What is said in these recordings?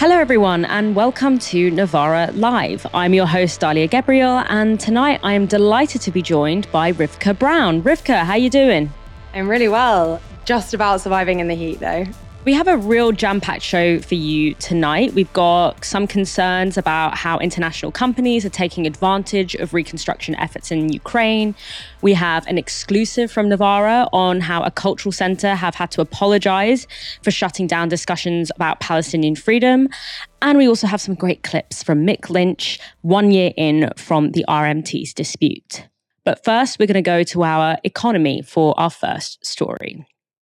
Hello, everyone, and welcome to Novara Live. I'm your host, Dalia Gebrial, and tonight I am delighted to be joined by Rivkah Brown. Rivkah, how are you doing? I'm really well. Just about surviving in the heat, though. We have a real jam packed show for you tonight. We've got some concerns about how international companies are taking advantage of reconstruction efforts in Ukraine. We have an exclusive from Novara on how a cultural center have had to apologize for shutting down discussions about Palestinian freedom. And we also have some great clips from Mick Lynch, one year in from the RMT's dispute. But first, we're going to go to our economy for our first story.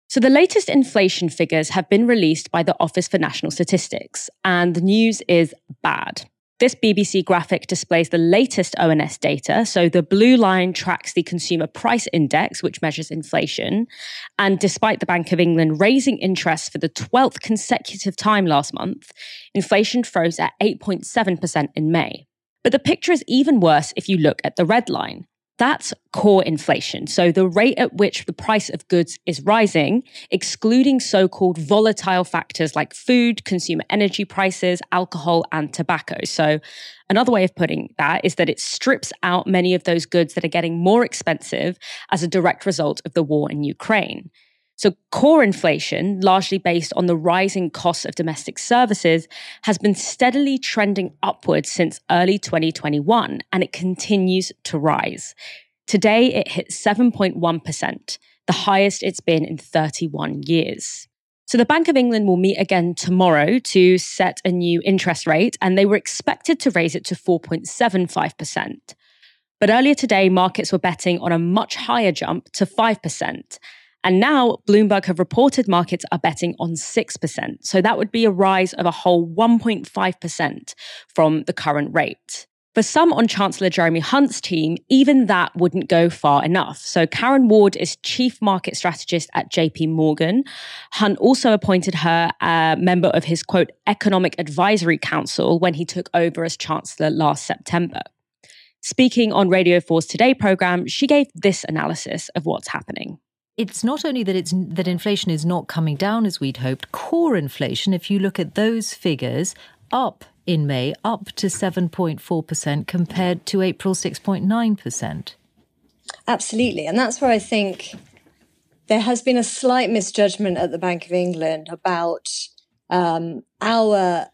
So, the latest inflation figures have been released by the Office for National Statistics, and the news is bad. This BBC graphic displays the latest ONS data. So, the blue line tracks the Consumer Price Index, which measures inflation. And despite the Bank of England raising interest for the 12th consecutive time last month, inflation froze at 8.7% in May. But the picture is even worse if you look at the red line. That's core inflation. So the rate at which the price of goods is rising, excluding so called volatile factors like food, consumer energy prices, alcohol, and tobacco. So another way of putting that is that it strips out many of those goods that are getting more expensive as a direct result of the war in Ukraine. So, core inflation, largely based on the rising costs of domestic services, has been steadily trending upwards since early 2021, and it continues to rise. Today, it hit 7.1%, the highest it's been in 31 years. So, the Bank of England will meet again tomorrow to set a new interest rate, and they were expected to raise it to 4.75%. But earlier today, markets were betting on a much higher jump to 5%. And now Bloomberg have reported markets are betting on 6%. So that would be a rise of a whole 1.5% from the current rate. For some on Chancellor Jeremy Hunt's team, even that wouldn't go far enough. So Karen Ward is chief market strategist at JP Morgan. Hunt also appointed her a member of his quote economic advisory council when he took over as chancellor last September. Speaking on Radio 4's Today program, she gave this analysis of what's happening it's not only that it's that inflation is not coming down as we'd hoped. Core inflation, if you look at those figures, up in May, up to 7.4% compared to April 6.9%. Absolutely. And that's where I think there has been a slight misjudgment at the Bank of England about um, our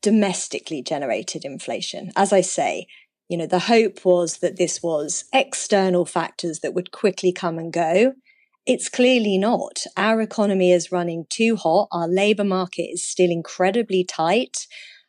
domestically generated inflation. As I say, you know, the hope was that this was external factors that would quickly come and go. It's clearly not. Our economy is running too hot. Our labor market is still incredibly tight.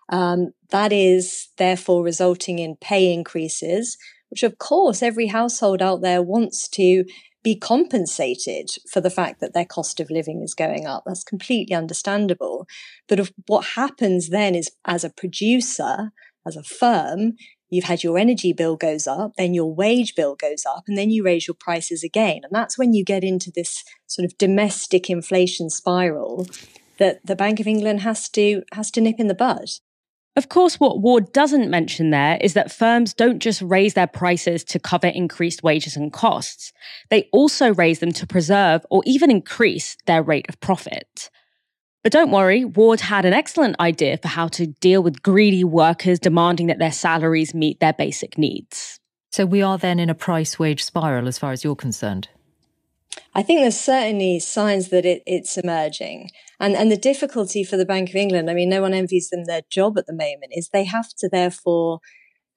Um, that is therefore resulting in pay increases, which of course every household out there wants to be compensated for the fact that their cost of living is going up. That's completely understandable. But what happens then is as a producer, as a firm, you've had your energy bill goes up, then your wage bill goes up, and then you raise your prices again. And that's when you get into this sort of domestic inflation spiral that the Bank of England has to has to nip in the bud. Of course, what Ward doesn't mention there is that firms don't just raise their prices to cover increased wages and costs. They also raise them to preserve or even increase their rate of profit. But don't worry, Ward had an excellent idea for how to deal with greedy workers demanding that their salaries meet their basic needs. So we are then in a price wage spiral as far as you're concerned? I think there's certainly signs that it, it's emerging. And, and the difficulty for the Bank of England, I mean, no one envies them their job at the moment, is they have to therefore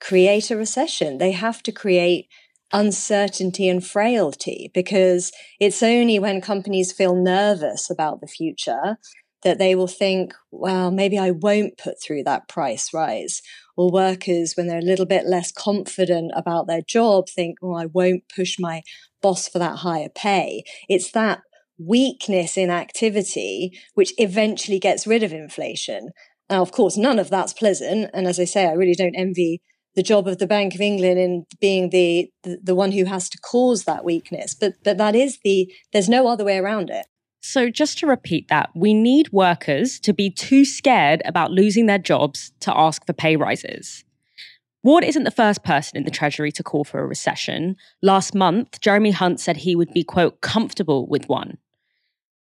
create a recession. They have to create uncertainty and frailty because it's only when companies feel nervous about the future that they will think, well, maybe I won't put through that price rise. Or workers, when they're a little bit less confident about their job, think, well, I won't push my boss for that higher pay. It's that weakness in activity which eventually gets rid of inflation. Now, of course, none of that's pleasant. And as I say, I really don't envy the job of the Bank of England in being the, the, the one who has to cause that weakness. But but that is the there's no other way around it. So, just to repeat that, we need workers to be too scared about losing their jobs to ask for pay rises. Ward isn't the first person in the Treasury to call for a recession. Last month, Jeremy Hunt said he would be, quote, comfortable with one.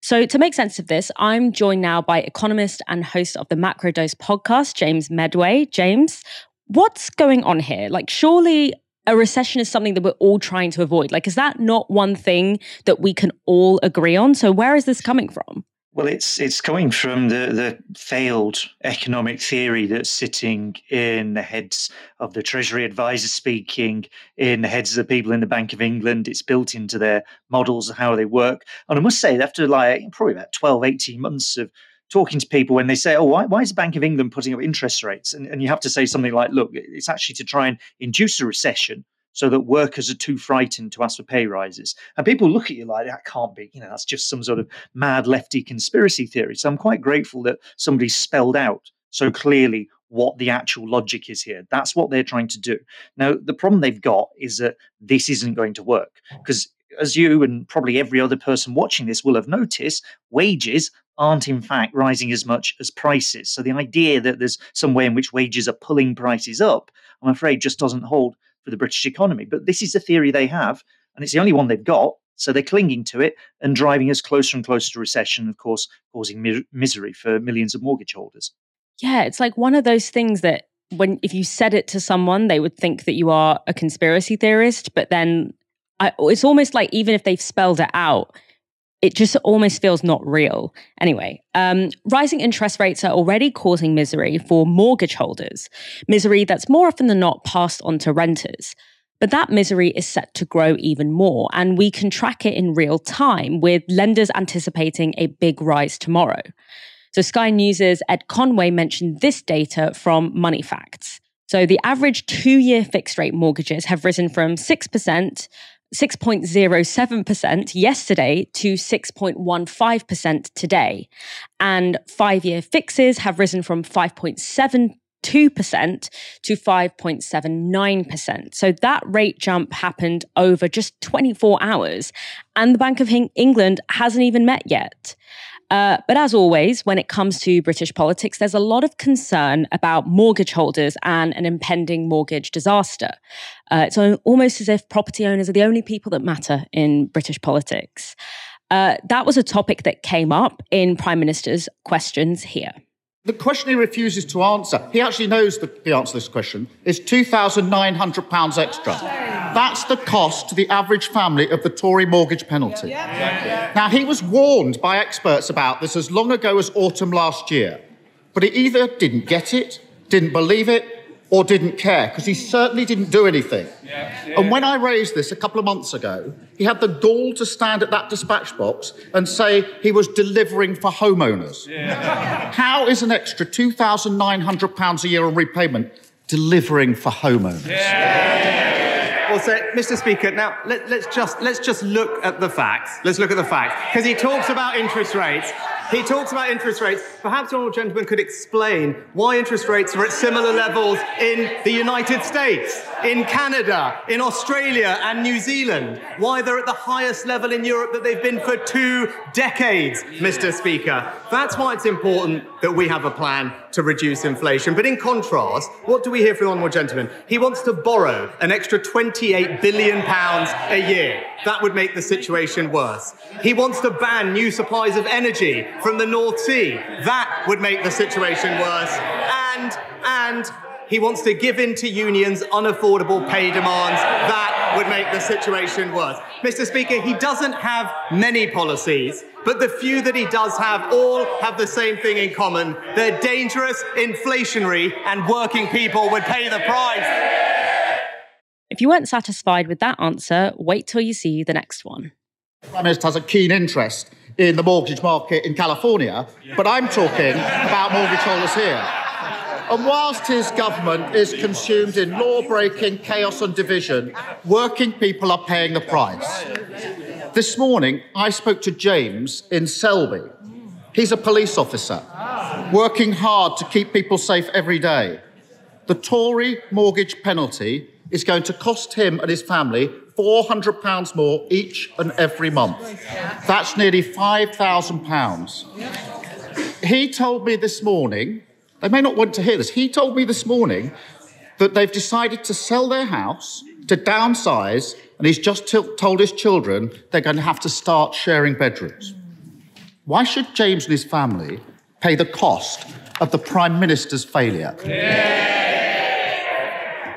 So, to make sense of this, I'm joined now by economist and host of the Macrodose podcast, James Meadway. James, what's going on here? Like, surely a recession is something that we're all trying to avoid. Like, is that not one thing that we can all agree on? So, where is this coming from? Well, it's it's coming from the, the failed economic theory that's sitting in the heads of the Treasury advisors speaking, in the heads of the people in the Bank of England. It's built into their models of how they work. And I must say, after like probably about 12, 18 months of talking to people when they say, oh, why, why is the Bank of England putting up interest rates? And, and you have to say something like, look, it's actually to try and induce a recession so that workers are too frightened to ask for pay rises. And people look at you like that can't be, you know, that's just some sort of mad lefty conspiracy theory. So I'm quite grateful that somebody spelled out so clearly what the actual logic is here. That's what they're trying to do. Now, the problem they've got is that this isn't going to work because as you and probably every other person watching this will have noticed, wages aren't in fact rising as much as prices. So the idea that there's some way in which wages are pulling prices up, I'm afraid just doesn't hold for the British economy. But this is the theory they have, and it's the only one they've got. So they're clinging to it and driving us closer and closer to recession, of course, causing mi- misery for millions of mortgage holders. Yeah, it's like one of those things that when if you said it to someone, they would think that you are a conspiracy theorist. But then I, it's almost like even if they've spelled it out, it just almost feels not real. Anyway, um, rising interest rates are already causing misery for mortgage holders, misery that's more often than not passed on to renters. But that misery is set to grow even more, and we can track it in real time with lenders anticipating a big rise tomorrow. So, Sky News' Ed Conway mentioned this data from Money Facts. So, the average two year fixed rate mortgages have risen from 6% 6.07% yesterday to 6.15% today. And five year fixes have risen from 5.72% to 5.79%. So that rate jump happened over just 24 hours, and the Bank of England hasn't even met yet. Uh, but as always, when it comes to British politics, there's a lot of concern about mortgage holders and an impending mortgage disaster. Uh, it's almost as if property owners are the only people that matter in British politics. Uh, that was a topic that came up in Prime Minister's questions here. The question he refuses to answer, he actually knows the, the answer to this question, is £2,900 extra. That's the cost to the average family of the Tory mortgage penalty. Now, he was warned by experts about this as long ago as autumn last year, but he either didn't get it, didn't believe it, or didn't care, because he certainly didn't do anything. Yeah, yeah. And when I raised this a couple of months ago, he had the gall to stand at that dispatch box and say he was delivering for homeowners. Yeah. How is an extra £2,900 a year on repayment delivering for homeowners? Well, so, Mr. Speaker, now let, us just let's just look at the facts. Let's look at the facts because he talks about interest rates. He talks about interest rates. Perhaps the Honourable Gentleman could explain why interest rates are at similar levels in the United States, in Canada, in Australia, and New Zealand. Why they're at the highest level in Europe that they've been for two decades, Mr. Speaker. That's why it's important that we have a plan to reduce inflation. But in contrast, what do we hear from the Honourable Gentleman? He wants to borrow an extra £28 billion a year. That would make the situation worse. He wants to ban new supplies of energy from the North Sea. That would make the situation worse. And, and he wants to give in to unions' unaffordable pay demands. That would make the situation worse. Mr. Speaker, he doesn't have many policies, but the few that he does have all have the same thing in common. They're dangerous, inflationary, and working people would pay the price. If you weren't satisfied with that answer, wait till you see the next one. The Prime Minister has a keen interest in the mortgage market in California, but I'm talking about mortgage holders here. And whilst his government is consumed in law breaking, chaos, and division, working people are paying the price. This morning, I spoke to James in Selby. He's a police officer, working hard to keep people safe every day. The Tory mortgage penalty is going to cost him and his family £400 more each and every month. That's nearly £5,000. He told me this morning, they may not want to hear this, he told me this morning that they've decided to sell their house, to downsize, and he's just t- told his children they're going to have to start sharing bedrooms. Why should James and his family pay the cost of the Prime Minister's failure?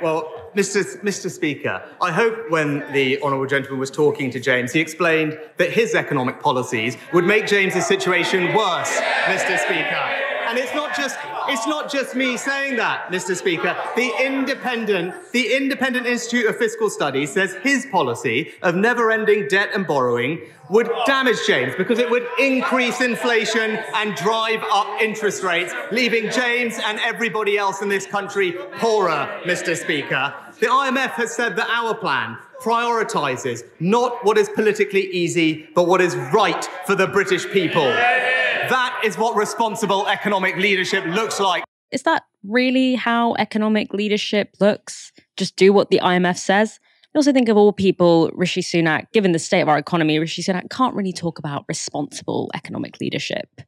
Well, Mr. Mr. Speaker, I hope when the Honourable Gentleman was talking to James, he explained that his economic policies would make James's situation worse, Mr. Speaker. And it's not just it's not just me saying that, Mr. Speaker. The independent the Independent Institute of Fiscal Studies says his policy of never-ending debt and borrowing would damage James because it would increase inflation and drive up interest rates, leaving James and everybody else in this country poorer, Mr. Speaker. The IMF has said that our plan prioritizes not what is politically easy, but what is right for the British people. That is what responsible economic leadership looks like. Is that really how economic leadership looks? Just do what the IMF says? I also think of all people, Rishi Sunak, given the state of our economy, Rishi Sunak can't really talk about responsible economic leadership.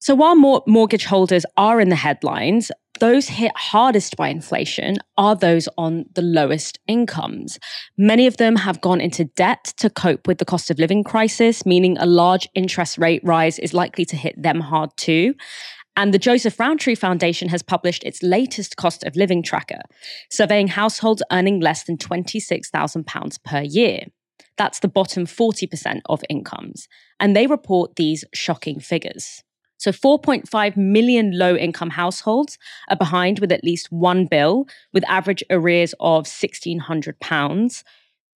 So while more mortgage holders are in the headlines, those hit hardest by inflation are those on the lowest incomes. Many of them have gone into debt to cope with the cost of living crisis, meaning a large interest rate rise is likely to hit them hard too. And the Joseph Rowntree Foundation has published its latest cost of living tracker, surveying households earning less than £26,000 per year. That's the bottom 40% of incomes. And they report these shocking figures. So 4.5 million low income households are behind with at least one bill, with average arrears of £1,600.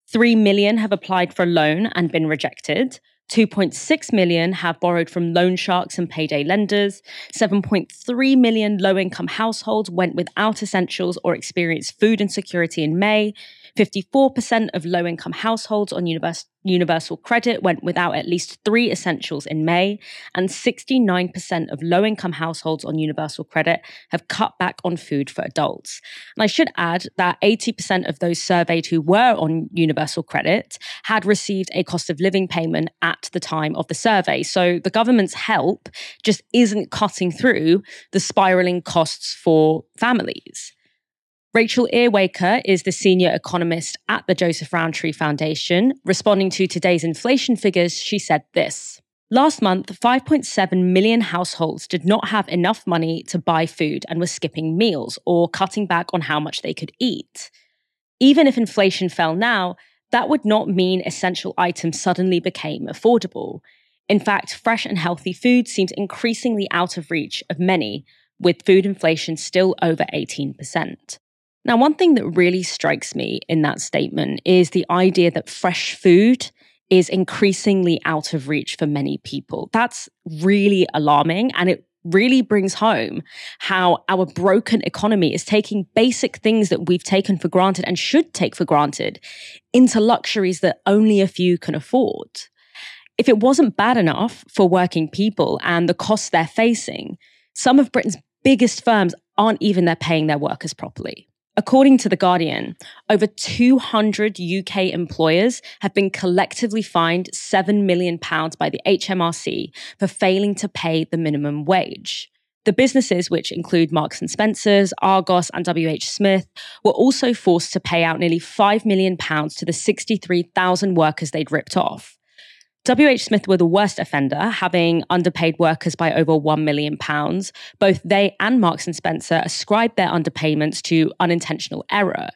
3 million have applied for a loan and been rejected. 2.6 million have borrowed from loan sharks and payday lenders. 7.3 million low income households went without essentials or experienced food insecurity in May. 54% of low income households on universal universal credit went without at least three essentials in May, and 69% of low income households on universal credit have cut back on food for adults. And I should add that 80% of those surveyed who were on universal credit had received a cost of living payment at the time of the survey. So the government's help just isn't cutting through the spiraling costs for families. Rachel Earwaker is the senior economist at the Joseph Rowntree Foundation. Responding to today's inflation figures, she said this. Last month, 5.7 million households did not have enough money to buy food and were skipping meals or cutting back on how much they could eat. Even if inflation fell now, that would not mean essential items suddenly became affordable. In fact, fresh and healthy food seems increasingly out of reach of many, with food inflation still over 18%. Now, one thing that really strikes me in that statement is the idea that fresh food is increasingly out of reach for many people. That's really alarming and it really brings home how our broken economy is taking basic things that we've taken for granted and should take for granted into luxuries that only a few can afford. If it wasn't bad enough for working people and the costs they're facing, some of Britain's biggest firms aren't even there paying their workers properly. According to The Guardian, over 200 UK employers have been collectively fined £7 million by the HMRC for failing to pay the minimum wage. The businesses, which include Marks and Spencers, Argos, and WH Smith, were also forced to pay out nearly £5 million to the 63,000 workers they'd ripped off. WH Smith were the worst offender, having underpaid workers by over £1 million. Both they and Marks and Spencer ascribed their underpayments to unintentional error.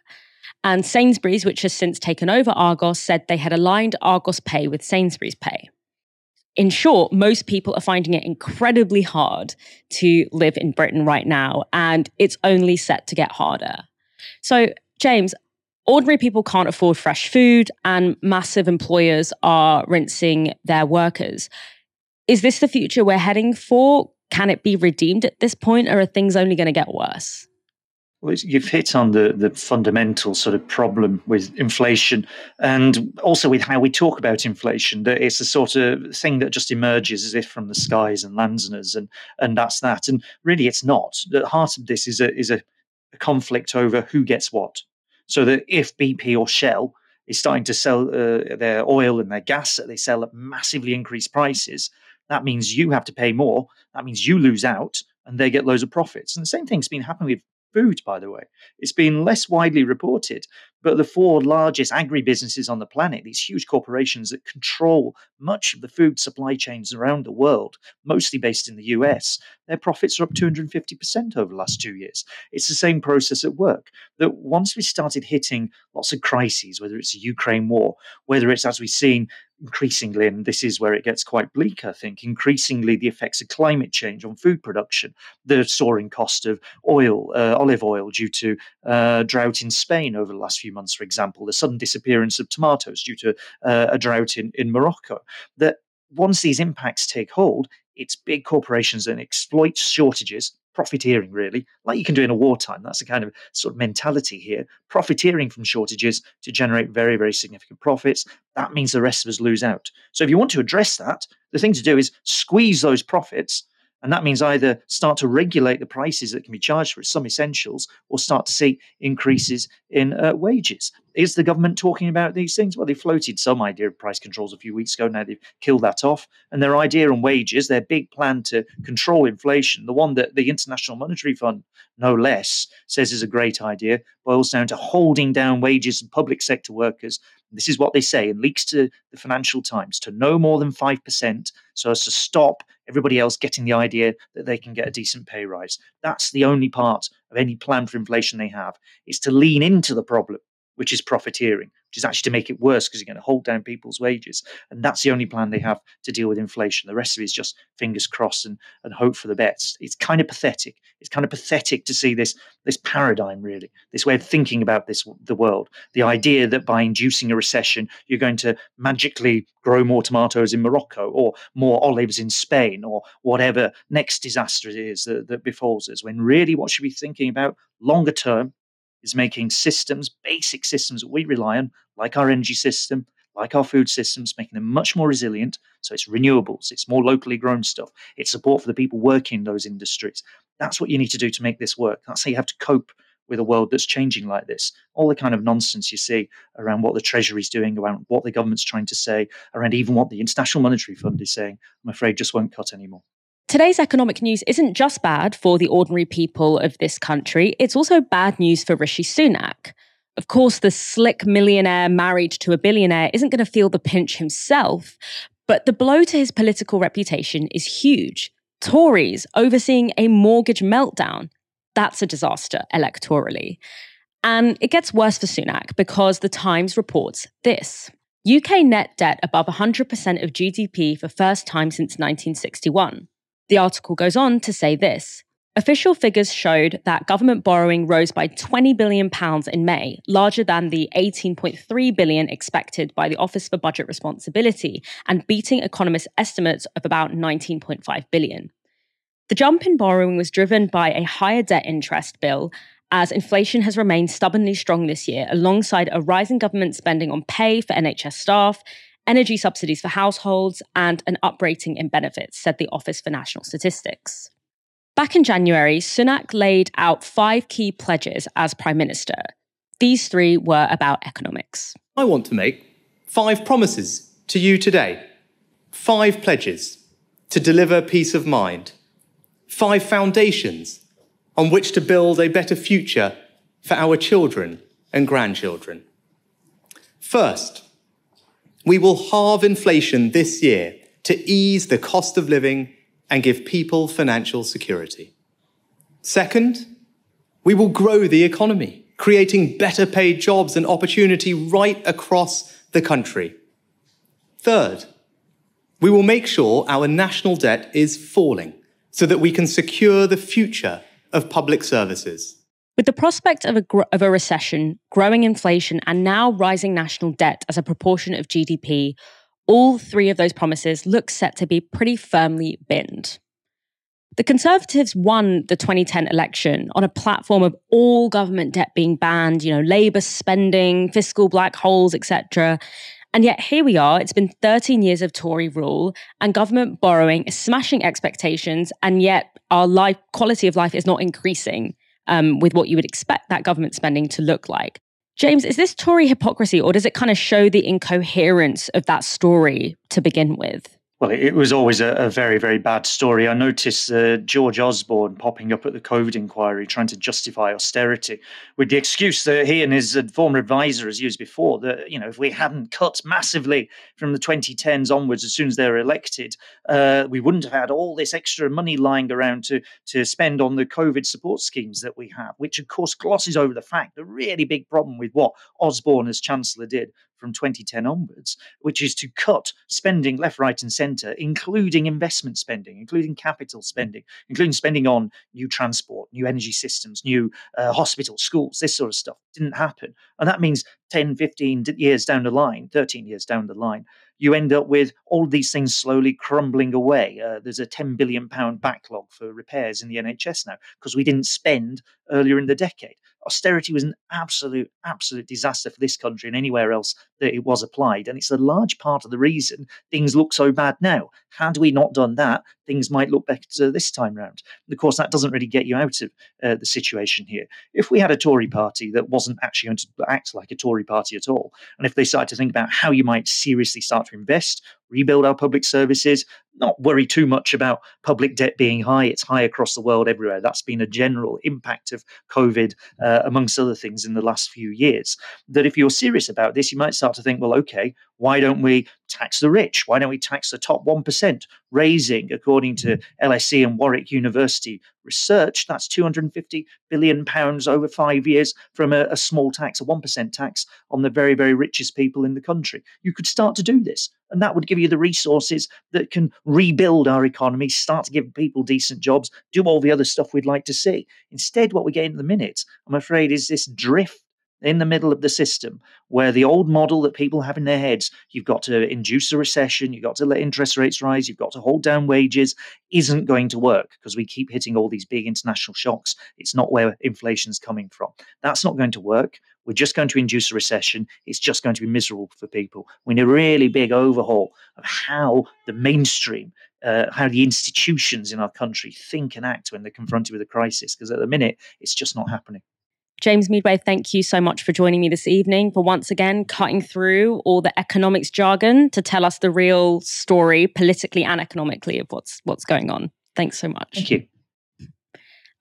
And Sainsbury's, which has since taken over Argos, said they had aligned Argos pay with Sainsbury's pay. In short, most people are finding it incredibly hard to live in Britain right now, and it's only set to get harder. So, James, ordinary people can't afford fresh food and massive employers are rinsing their workers. Is this the future we're heading for? Can it be redeemed at this point, or are things only going to get worse? Well, you've hit on the, the fundamental sort of problem with inflation and also with how we talk about inflation. That it's a sort of thing that just emerges as if from the skies and lands on us, and, and that's that. And really, it's not. The heart of this is a, is a, a conflict over who gets what. So that if BP or Shell is starting to sell uh, their oil and their gas that they sell at massively increased prices, that means you have to pay more. That means you lose out and they get loads of profits. And the same thing's been happening with food, by the way. It's been less widely reported, But the four largest agribusinesses on the planet, these huge corporations that control much of the food supply chains around the world, mostly based in the US, their profits are up 250% over the last two years. It's the same process at work. That once we started hitting lots of crises, whether it's the Ukraine war, whether it's as we've seen increasingly, and this is where it gets quite bleak, I think, increasingly the effects of climate change on food production, the soaring cost of oil, uh, olive oil due to uh, drought in Spain over the last few months, for example, the sudden disappearance of tomatoes due to uh, a drought in, in Morocco, that once these impacts take hold, it's big corporations that exploit shortages profiteering really. Like you can do in a wartime that's the kind of sort of mentality here. Profiteering from shortages to generate very very significant profits that means the rest of us lose out. So if you want to address that the thing to do is squeeze those profits and that means either start to regulate the prices that can be charged for some essentials or start to see increases in uh, wages. Is the government talking about these things? Well, they floated some idea of price controls a few weeks ago. Now they've killed that off. And their idea on wages, their big plan to control inflation, the one that the International Monetary Fund, no less, says is a great idea, boils down to holding down wages of public sector workers this is what they say in leaks to the Financial Times to no more than 5% so as to stop everybody else getting the idea that they can get a decent pay rise. That's the only part of any plan for inflation they have, is to lean into the problem, which is profiteering which is actually to make it worse because you're going to hold down people's wages. And that's the only plan they have to deal with inflation. The rest of it is just fingers crossed and, and hope for the best. It's kind of pathetic. It's kind of pathetic to see this, this paradigm, really, this way of thinking about this the world. The idea that by inducing a recession, you're going to magically grow more tomatoes in Morocco or more olives in Spain or whatever next disaster it is that, that befalls us, when really what should we be thinking about longer term is making systems, basic systems that we rely on, like our energy system, like our food systems, making them much more resilient. So it's renewables, it's more locally grown stuff, it's support for the people working in those industries. That's what you need to do to make this work. That's how you have to cope with a world that's changing like this. All the kind of nonsense you see around what the Treasury's doing, around what the government's trying to say, around even what the International Monetary Fund is saying, I'm afraid just won't cut anymore. Today's economic news isn't just bad for the ordinary people of this country, it's also bad news for Rishi Sunak. Of course, the slick millionaire married to a billionaire isn't going to feel the pinch himself, but the blow to his political reputation is huge. Tories overseeing a mortgage meltdown. That's a disaster electorally. And it gets worse for Sunak because The Times reports this. UK net debt above 100% of GDP for first time since 1961. The article goes on to say this Official figures showed that government borrowing rose by 20 billion pounds in May, larger than the 18.3 billion expected by the Office for Budget Responsibility and beating economists' estimates of about 19.5 billion. The jump in borrowing was driven by a higher debt interest bill as inflation has remained stubbornly strong this year alongside a rise in government spending on pay for NHS staff, energy subsidies for households, and an uprating in benefits, said the Office for National Statistics. Back in January, Sunak laid out five key pledges as Prime Minister. These three were about economics. I want to make five promises to you today, five pledges to deliver peace of mind, five foundations on which to build a better future for our children and grandchildren. First, we will halve inflation this year to ease the cost of living and give people financial security. Second, we will grow the economy, creating better paid jobs and opportunity right across the country. Third, we will make sure our national debt is falling so that we can secure the future of public services. With the prospect of a, of a recession, growing inflation, and now rising national debt as a proportion of GDP, all three of those promises look set to be pretty firmly binned. The Conservatives won the 2010 election on a platform of all government debt being banned, you know, Labour spending, fiscal black holes, etc. And yet here we are, it's been 13 years of Tory rule and government borrowing is smashing expectations, and yet our life quality of life is not increasing um, with what you would expect that government spending to look like. James, is this Tory hypocrisy or does it kind of show the incoherence of that story to begin with? Well, it was always a, a, very, very bad story. I noticed uh, George Osborne popping up at the COVID inquiry, trying to justify austerity with the excuse that he and his former advisor has used before that, you know, if we hadn't cut massively from the 2010s onwards, as soon as they were elected, uh, we wouldn't have had all this extra money lying around to, to spend on the COVID support schemes that we have, which, of course, glosses over the fact the really big problem with what Osborne as Chancellor did from 2010 onwards, which is to cut spending left, right, and centre, including investment spending, including capital spending, including spending on new transport, new energy systems, new uh, hospitals, schools, this sort of stuff. Didn't happen. And that means 10, 15 years down the line, 13 years down the line, you end up with all these things slowly crumbling away. Uh, there's a 10 billion pound backlog for repairs in the NHS now because we didn't spend earlier in the decade austerity was an absolute, absolute disaster for this country and anywhere else that it was applied. And it's a large part of the reason things look so bad now. Had we not done that, things might look better this time round. Of course, that doesn't really get you out of uh, the situation here. If we had a Tory party that wasn't actually going to act like a Tory party at all, and if they started to think about how you might seriously start to invest, rebuild our public services, not worry too much about public debt being high. It's high across the world everywhere. That's been a general impact of COVID, uh, amongst other things, in the last few years. That if you're serious about this, you might start to think, well, okay, why don't we tax the rich? Why don't we tax the top 1%? Raising, according to LSE and Warwick University research, that's 250 billion pounds over five years from a, a small tax, a 1% tax on the very, very richest people in the country. You could start to do this. And that would give you the resources that can rebuild our economy, start to give people decent jobs, do all the other stuff we'd like to see. Instead, what we get in the minute, I'm afraid, is this drift in the middle of the system where the old model that people have in their heads, you've got to induce a recession, you've got to let interest rates rise, you've got to hold down wages, isn't going to work because we keep hitting all these big international shocks. It's not where inflation's coming from. That's not going to work. We're just going to induce a recession. It's just going to be miserable for people. We need a really big overhaul of how the mainstream, uh, how the institutions in our country think and act when they're confronted with a crisis. Because at the minute, it's just not happening. James Meadway, thank you so much for joining me this evening for once again cutting through all the economics jargon to tell us the real story, politically and economically, of what's what's going on. Thanks so much. Thank you.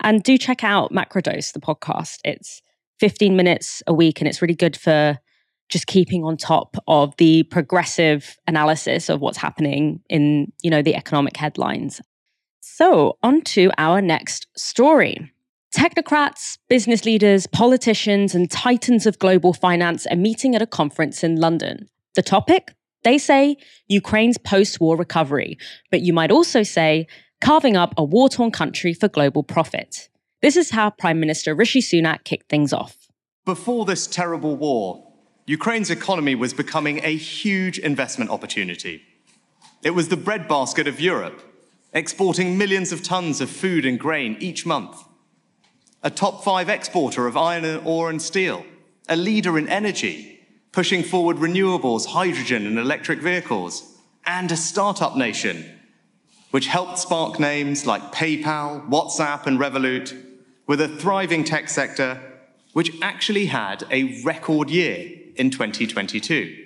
And do check out Macrodose, the podcast. It's 15 minutes a week, and it's really good for just keeping on top of the progressive analysis of what's happening in, you know, the economic headlines. So, on to our next story. Technocrats, business leaders, politicians, and titans of global finance are meeting at a conference in London. The topic? They say Ukraine's post war recovery, but you might also say carving up a war torn country for global profit. This is how Prime Minister Rishi Sunak kicked things off. Before this terrible war, Ukraine's economy was becoming a huge investment opportunity. It was the breadbasket of Europe, exporting millions of tons of food and grain each month a top five exporter of iron and ore and steel, a leader in energy, pushing forward renewables, hydrogen, and electric vehicles, and a startup nation, which helped spark names like PayPal, WhatsApp, and Revolut, with a thriving tech sector which actually had a record year in 2022.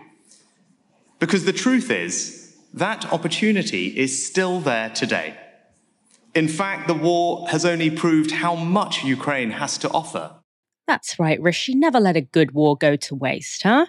Because the truth is, that opportunity is still there today. In fact, the war has only proved how much Ukraine has to offer. That's right, Rishi. Never let a good war go to waste, huh?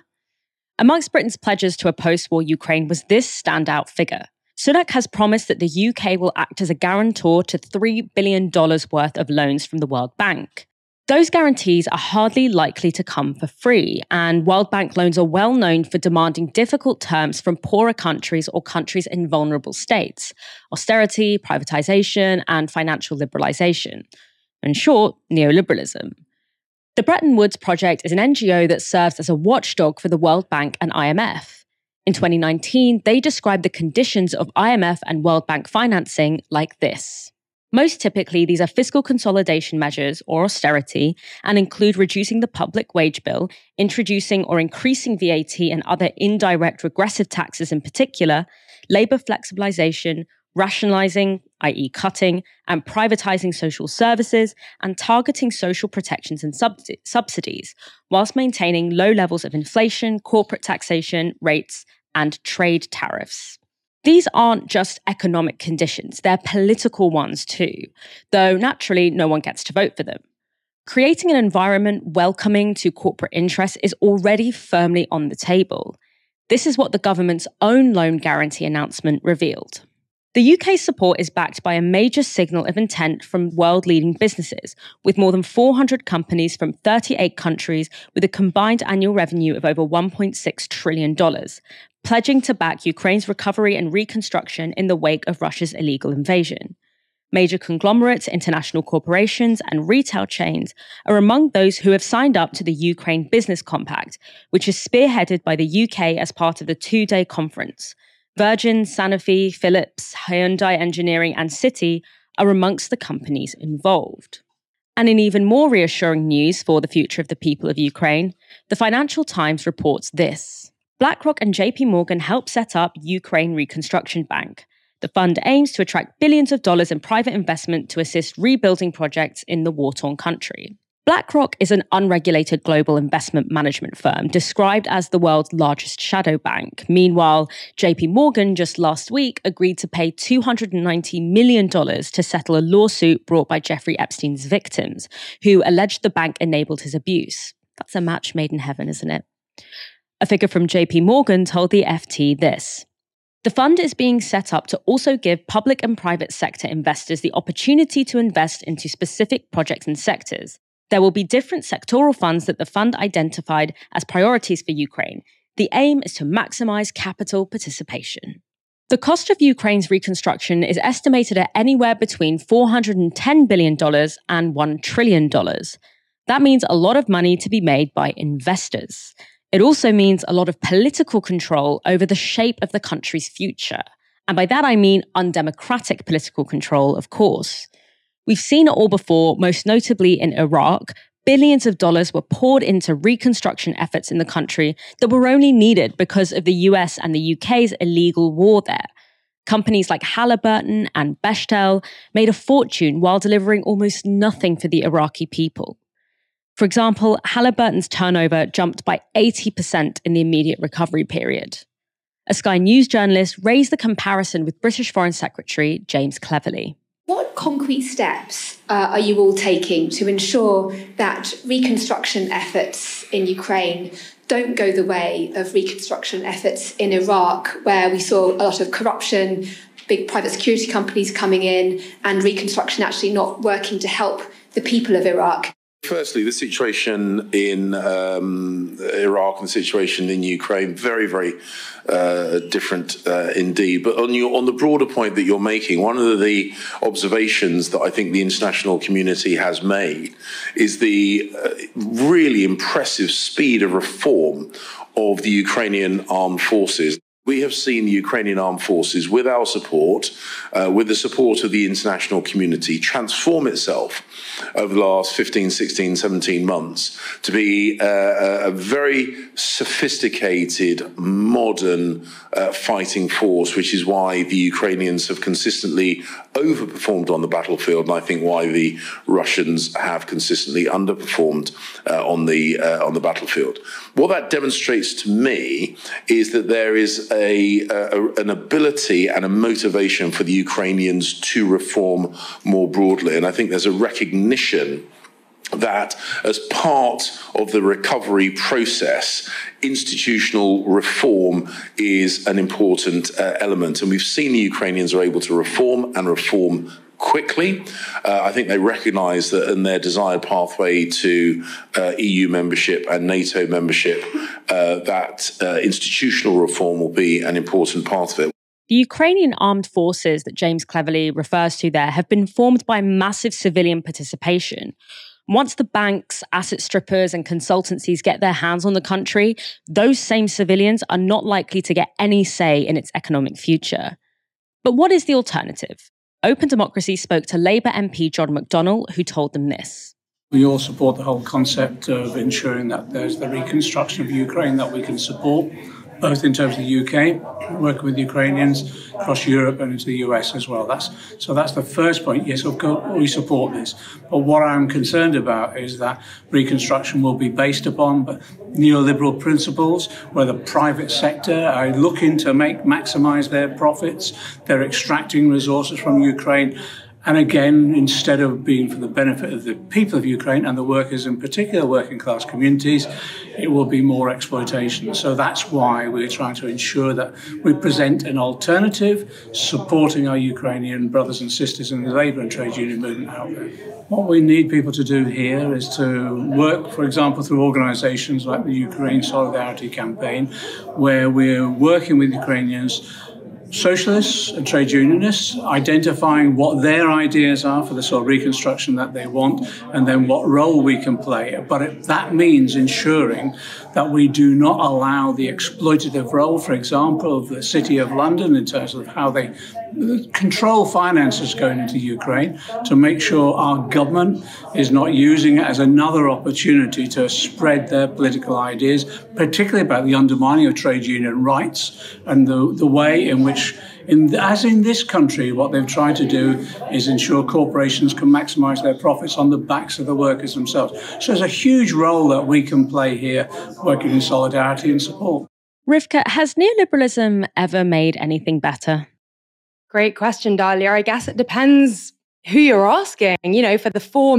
Amongst Britain's pledges to a post war Ukraine was this standout figure. Sunak has promised that the UK will act as a guarantor to $3 billion worth of loans from the World Bank. Those guarantees are hardly likely to come for free, and World Bank loans are well known for demanding difficult terms from poorer countries or countries in vulnerable states austerity, privatization, and financial liberalization. In short, neoliberalism. The Bretton Woods Project is an NGO that serves as a watchdog for the World Bank and IMF. In 2019, they described the conditions of IMF and World Bank financing like this. Most typically, these are fiscal consolidation measures or austerity and include reducing the public wage bill, introducing or increasing VAT and other indirect regressive taxes in particular, labour flexibilisation, rationalising, i.e., cutting, and privatising social services, and targeting social protections and subsidies, whilst maintaining low levels of inflation, corporate taxation rates, and trade tariffs. These aren't just economic conditions, they're political ones too, though naturally no one gets to vote for them. Creating an environment welcoming to corporate interests is already firmly on the table. This is what the government's own loan guarantee announcement revealed. The UK's support is backed by a major signal of intent from world leading businesses, with more than 400 companies from 38 countries with a combined annual revenue of over $1.6 trillion, pledging to back Ukraine's recovery and reconstruction in the wake of Russia's illegal invasion. Major conglomerates, international corporations, and retail chains are among those who have signed up to the Ukraine Business Compact, which is spearheaded by the UK as part of the two day conference. Virgin, Sanofi, Philips, Hyundai Engineering, and Citi are amongst the companies involved. And in even more reassuring news for the future of the people of Ukraine, the Financial Times reports this. BlackRock and JP Morgan helped set up Ukraine Reconstruction Bank, the fund aims to attract billions of dollars in private investment to assist rebuilding projects in the war torn country. BlackRock is an unregulated global investment management firm described as the world's largest shadow bank. Meanwhile, JP Morgan just last week agreed to pay $290 million to settle a lawsuit brought by Jeffrey Epstein's victims, who alleged the bank enabled his abuse. That's a match made in heaven, isn't it? A figure from JP Morgan told the FT this the fund is being set up to also give public and private sector investors the opportunity to invest into specific projects and sectors. There will be different sectoral funds that the fund identified as priorities for Ukraine. The aim is to maximize capital participation. The cost of Ukraine's reconstruction is estimated at anywhere between $410 billion and $1 trillion. That means a lot of money to be made by investors. It also means a lot of political control over the shape of the country's future. And by that I mean undemocratic political control, of course. We've seen it all before, most notably in Iraq. Billions of dollars were poured into reconstruction efforts in the country that were only needed because of the US and the UK's illegal war there. Companies like Halliburton and Bechtel made a fortune while delivering almost nothing for the Iraqi people. For example, Halliburton's turnover jumped by 80% in the immediate recovery period. A Sky News journalist raised the comparison with British Foreign Secretary James Cleverly. What concrete steps uh, are you all taking to ensure that reconstruction efforts in Ukraine don't go the way of reconstruction efforts in Iraq, where we saw a lot of corruption, big private security companies coming in, and reconstruction actually not working to help the people of Iraq? Firstly, the situation in um, Iraq and the situation in Ukraine very, very uh, different uh, indeed. But on your on the broader point that you're making, one of the observations that I think the international community has made is the uh, really impressive speed of reform of the Ukrainian armed forces. We have seen the Ukrainian armed forces, with our support, uh, with the support of the international community, transform itself over the last 15, 16, 17 months to be uh, a very sophisticated, modern uh, fighting force, which is why the Ukrainians have consistently overperformed on the battlefield, and I think why the Russians have consistently underperformed uh, on the uh, on the battlefield. What that demonstrates to me is that there is a, a, an ability and a motivation for the Ukrainians to reform more broadly. And I think there's a recognition that as part of the recovery process, institutional reform is an important uh, element. And we've seen the Ukrainians are able to reform and reform quickly. Uh, I think they recognise that in their desired pathway to uh, EU membership and NATO membership, uh, that uh, institutional reform will be an important part of it. The Ukrainian armed forces that James Cleverly refers to there have been formed by massive civilian participation. Once the banks, asset strippers, and consultancies get their hands on the country, those same civilians are not likely to get any say in its economic future. But what is the alternative? Open Democracy spoke to Labour MP John McDonnell, who told them this. We all support the whole concept of ensuring that there's the reconstruction of Ukraine that we can support. both in terms of the UK, working with Ukrainians across Europe and into the US as well. That's so that's the first point. Yes, we support this. But what I'm concerned about is that reconstruction will be based upon neoliberal principles where the private sector are looking to make maximize their profits. They're extracting resources from Ukraine and again, instead of being for the benefit of the people of Ukraine and the workers, in particular working class communities, it will be more exploitation. So that's why we're trying to ensure that we present an alternative supporting our Ukrainian brothers and sisters in the labour and trade union movement out there. What we need people to do here is to work, for example, through organisations like the Ukraine Solidarity Campaign, where we're working with Ukrainians socialists and trade unionists, identifying what their ideas are for the sort of reconstruction that they want, and then what role we can play. But it, that means ensuring that we do not allow the exploitative role, for example, of the City of London in terms of how they control finances going into Ukraine, to make sure our government is not using it as another opportunity to spread their political ideas, particularly about the undermining of trade union rights and the, the way in which in, as in this country, what they've tried to do is ensure corporations can maximize their profits on the backs of the workers themselves. So there's a huge role that we can play here, working in solidarity and support. Rivkah, has neoliberalism ever made anything better? Great question, Dalia. I guess it depends who you're asking. You know, for the four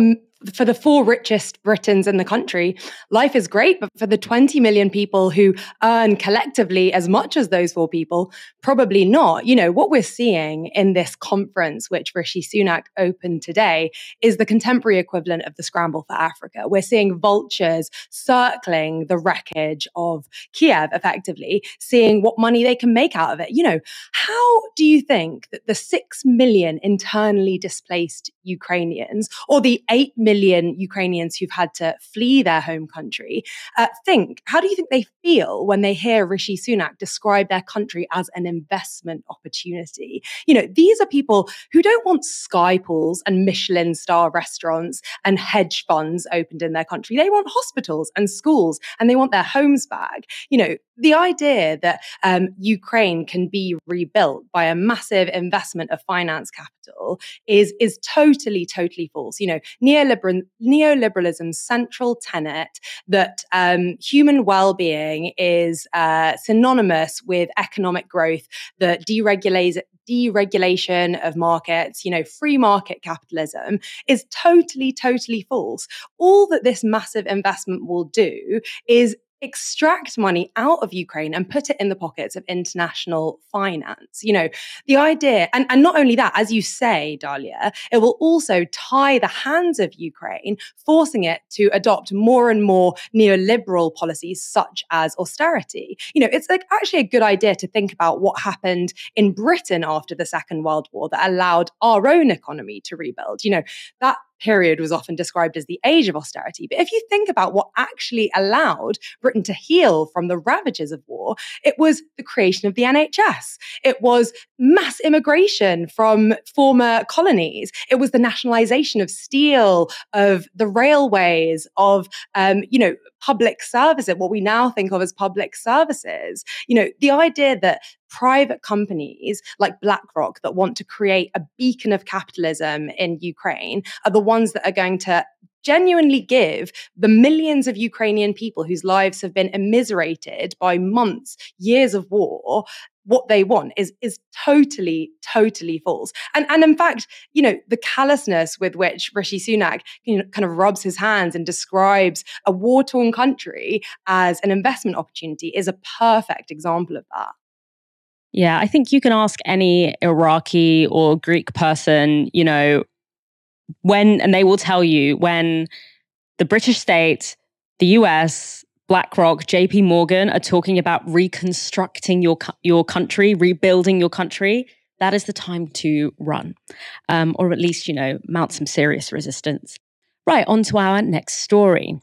for the four richest Britons in the country, life is great. But for the 20 million people who earn collectively as much as those four people, probably not. You know, what we're seeing in this conference, which Rishi Sunak opened today, is the contemporary equivalent of the scramble for Africa. We're seeing vultures circling the wreckage of Kiev, effectively, seeing what money they can make out of it. You know, how do you think that the 6 million internally displaced Ukrainians or the 8 million Ukrainians who've had to flee their home country uh, think, how do you think they feel when they hear Rishi Sunak describe their country as an investment opportunity? You know, these are people who don't want sky pools and Michelin star restaurants and hedge funds opened in their country. They want hospitals and schools and they want their homes back. You know, the idea that um, Ukraine can be rebuilt by a massive investment of finance capital is is totally, totally false. You know, neoliberal, neoliberalism's central tenet that um, human well-being is uh, synonymous with economic growth, that deregulates deregulation of markets, you know, free market capitalism is totally, totally false. All that this massive investment will do is extract money out of Ukraine and put it in the pockets of international finance. You know, the idea, and, and not only that, as you say, Dalia, it will also tie the hands of Ukraine, forcing it to adopt more and more neoliberal policies such as austerity. You know, it's like actually a good idea to think about what happened in Britain after the Second World War that allowed our own economy to rebuild. You know, that period was often described as the age of austerity. But if you think about what actually allowed Britain to heal from the ravages of war, it was the creation of the NHS. It was mass immigration from former colonies. It was the nationalization of steel, of the railways, of, um, you know, public services, what we now think of as public services. You know, the idea that private companies like BlackRock that want to create a beacon of capitalism in Ukraine are the ones that are going to genuinely give the millions of Ukrainian people whose lives have been immiserated by months, years of war, what they want is is totally totally false. And and in fact you know the callousness with which rishi sunak you know, kind of rubs his hands and describes a war torn country as an investment opportunity is a perfect example of that. Yeah i think you can ask any iraqi or greek person you know when and they will tell you when the british state the us BlackRock, JP Morgan are talking about reconstructing your your country, rebuilding your country, that is the time to run, um, or at least you know mount some serious resistance. Right, on to our next story.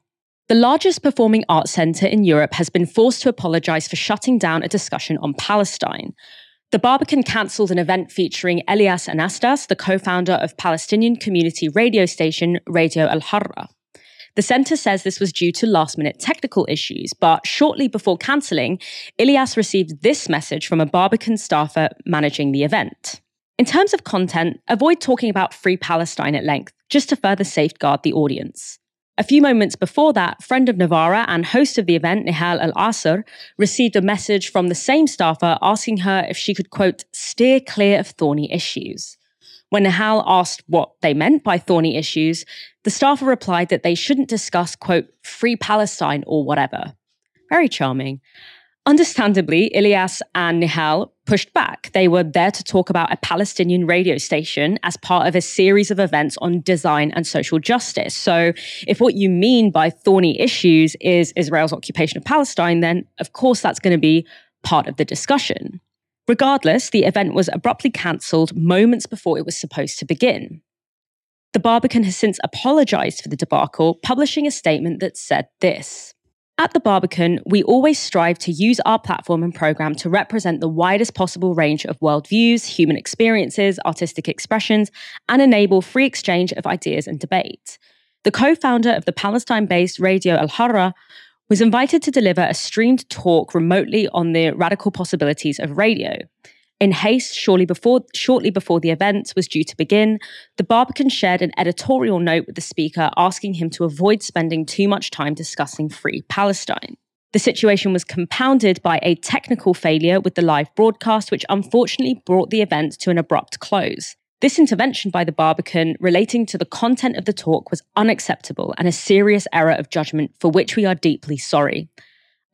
The largest performing arts centre in Europe has been forced to apologise for shutting down a discussion on Palestine. The Barbican cancelled an event featuring Elias Anastas, the co founder of Palestinian community radio station Radio Alhara. The centre says this was due to last minute technical issues, but shortly before cancelling, Ilyas received this message from a Barbican staffer managing the event. In terms of content, avoid talking about Free Palestine at length, just to further safeguard the audience. A few moments before that, friend of Novara and host of the event, Nihal Al Asr, received a message from the same staffer asking her if she could, quote, steer clear of thorny issues. When Nihal asked what they meant by thorny issues, the staffer replied that they shouldn't discuss, quote, free Palestine or whatever. Very charming. Understandably, Ilyas and Nihal pushed back. They were there to talk about a Palestinian radio station as part of a series of events on design and social justice. So, if what you mean by thorny issues is Israel's occupation of Palestine, then of course that's going to be part of the discussion. Regardless, the event was abruptly cancelled moments before it was supposed to begin. The Barbican has since apologised for the debacle, publishing a statement that said this. At the Barbican, we always strive to use our platform and program to represent the widest possible range of worldviews, human experiences, artistic expressions, and enable free exchange of ideas and debate. The co founder of the Palestine based Radio Alhara was invited to deliver a streamed talk remotely on the radical possibilities of radio. In haste, shortly before, shortly before the event was due to begin, the Barbican shared an editorial note with the speaker asking him to avoid spending too much time discussing free Palestine. The situation was compounded by a technical failure with the live broadcast, which unfortunately brought the event to an abrupt close. This intervention by the Barbican relating to the content of the talk was unacceptable and a serious error of judgment for which we are deeply sorry.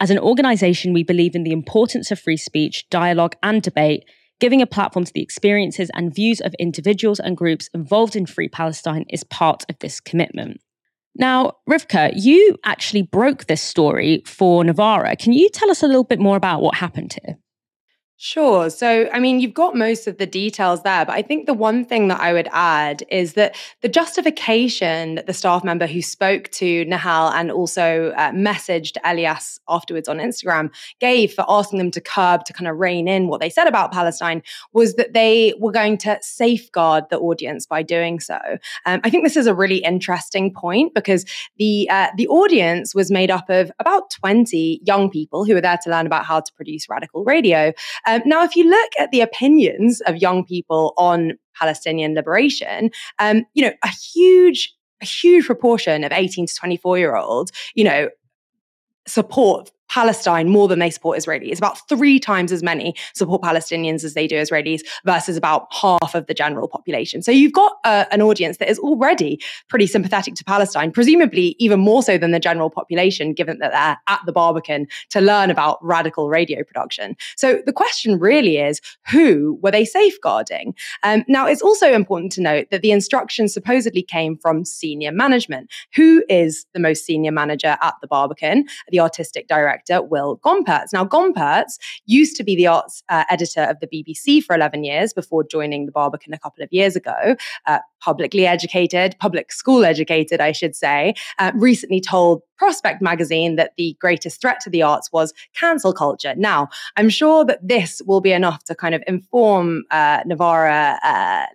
As an organisation, we believe in the importance of free speech, dialogue, and debate, Giving a platform to the experiences and views of individuals and groups involved in Free Palestine is part of this commitment. Now, Rivkah, you actually broke this story for Novara. Can you tell us a little bit more about what happened here? Sure. So, I mean, you've got most of the details there, but I think the one thing that I would add is that the justification that the staff member who spoke to Nahal and also uh, messaged Elias afterwards on Instagram gave for asking them to curb, to kind of rein in what they said about Palestine was that they were going to safeguard the audience by doing so. Um, I think this is a really interesting point because the uh, the audience was made up of about 20 young people who were there to learn about how to produce radical radio. Um, now, if you look at the opinions of young people on Palestinian liberation, um, you know, a huge, a huge proportion of 18 to 24 year olds, you know, support Palestine more than they support Israelis. About three times as many support Palestinians as they do Israelis versus about half of the general population. So you've got uh, an audience that is already pretty sympathetic to Palestine, presumably even more so than the general population, given that they're at the Barbican to learn about radical radio production. So the question really is who were they safeguarding? Um, now, it's also important to note that the instructions supposedly came from senior management. Who is the most senior manager at the Barbican? The artistic director director, Will Gompertz. Now, Gompertz used to be the arts uh, editor of the BBC for 11 years before joining the Barbican a couple of years ago. Uh, publicly educated, public school educated, I should say, uh, recently told Prospect magazine that the greatest threat to the arts was cancel culture. Now, I'm sure that this will be enough to kind of inform uh, Novara uh,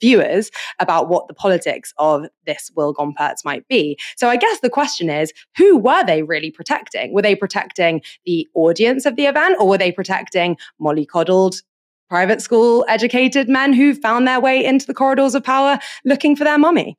viewers about what the politics of this Will Gompertz might be. So I guess the question is, who were they really protecting? Were they protecting the audience of the event or were they protecting mollycoddled private school educated men who found their way into the corridors of power looking for their mummy?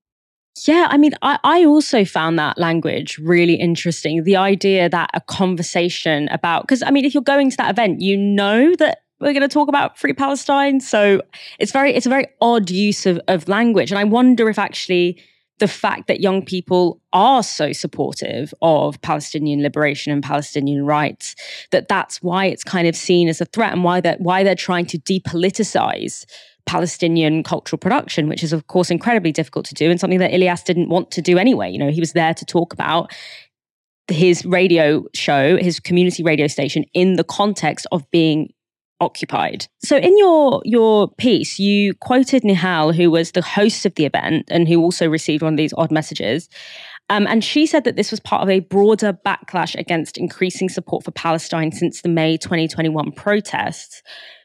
Yeah, I mean, I, I also found that language really interesting. The idea that a conversation about, because I mean, if you're going to that event, you know that we're going to talk about free Palestine. So it's very, it's a very odd use of, of language. And I wonder if actually the fact that young people are so supportive of Palestinian liberation and Palestinian rights, that that's why it's kind of seen as a threat and why that why they're trying to depoliticize Palestinian cultural production, which is of course incredibly difficult to do and something that Ilyas didn't want to do anyway. You know, he was there to talk about his radio show, his community radio station in the context of being occupied. So in your your piece, you quoted Nihal, who was the host of the event and who also received one of these odd messages. Um, and she said that this was part of a broader backlash against increasing support for Palestine since the May 2021 protests.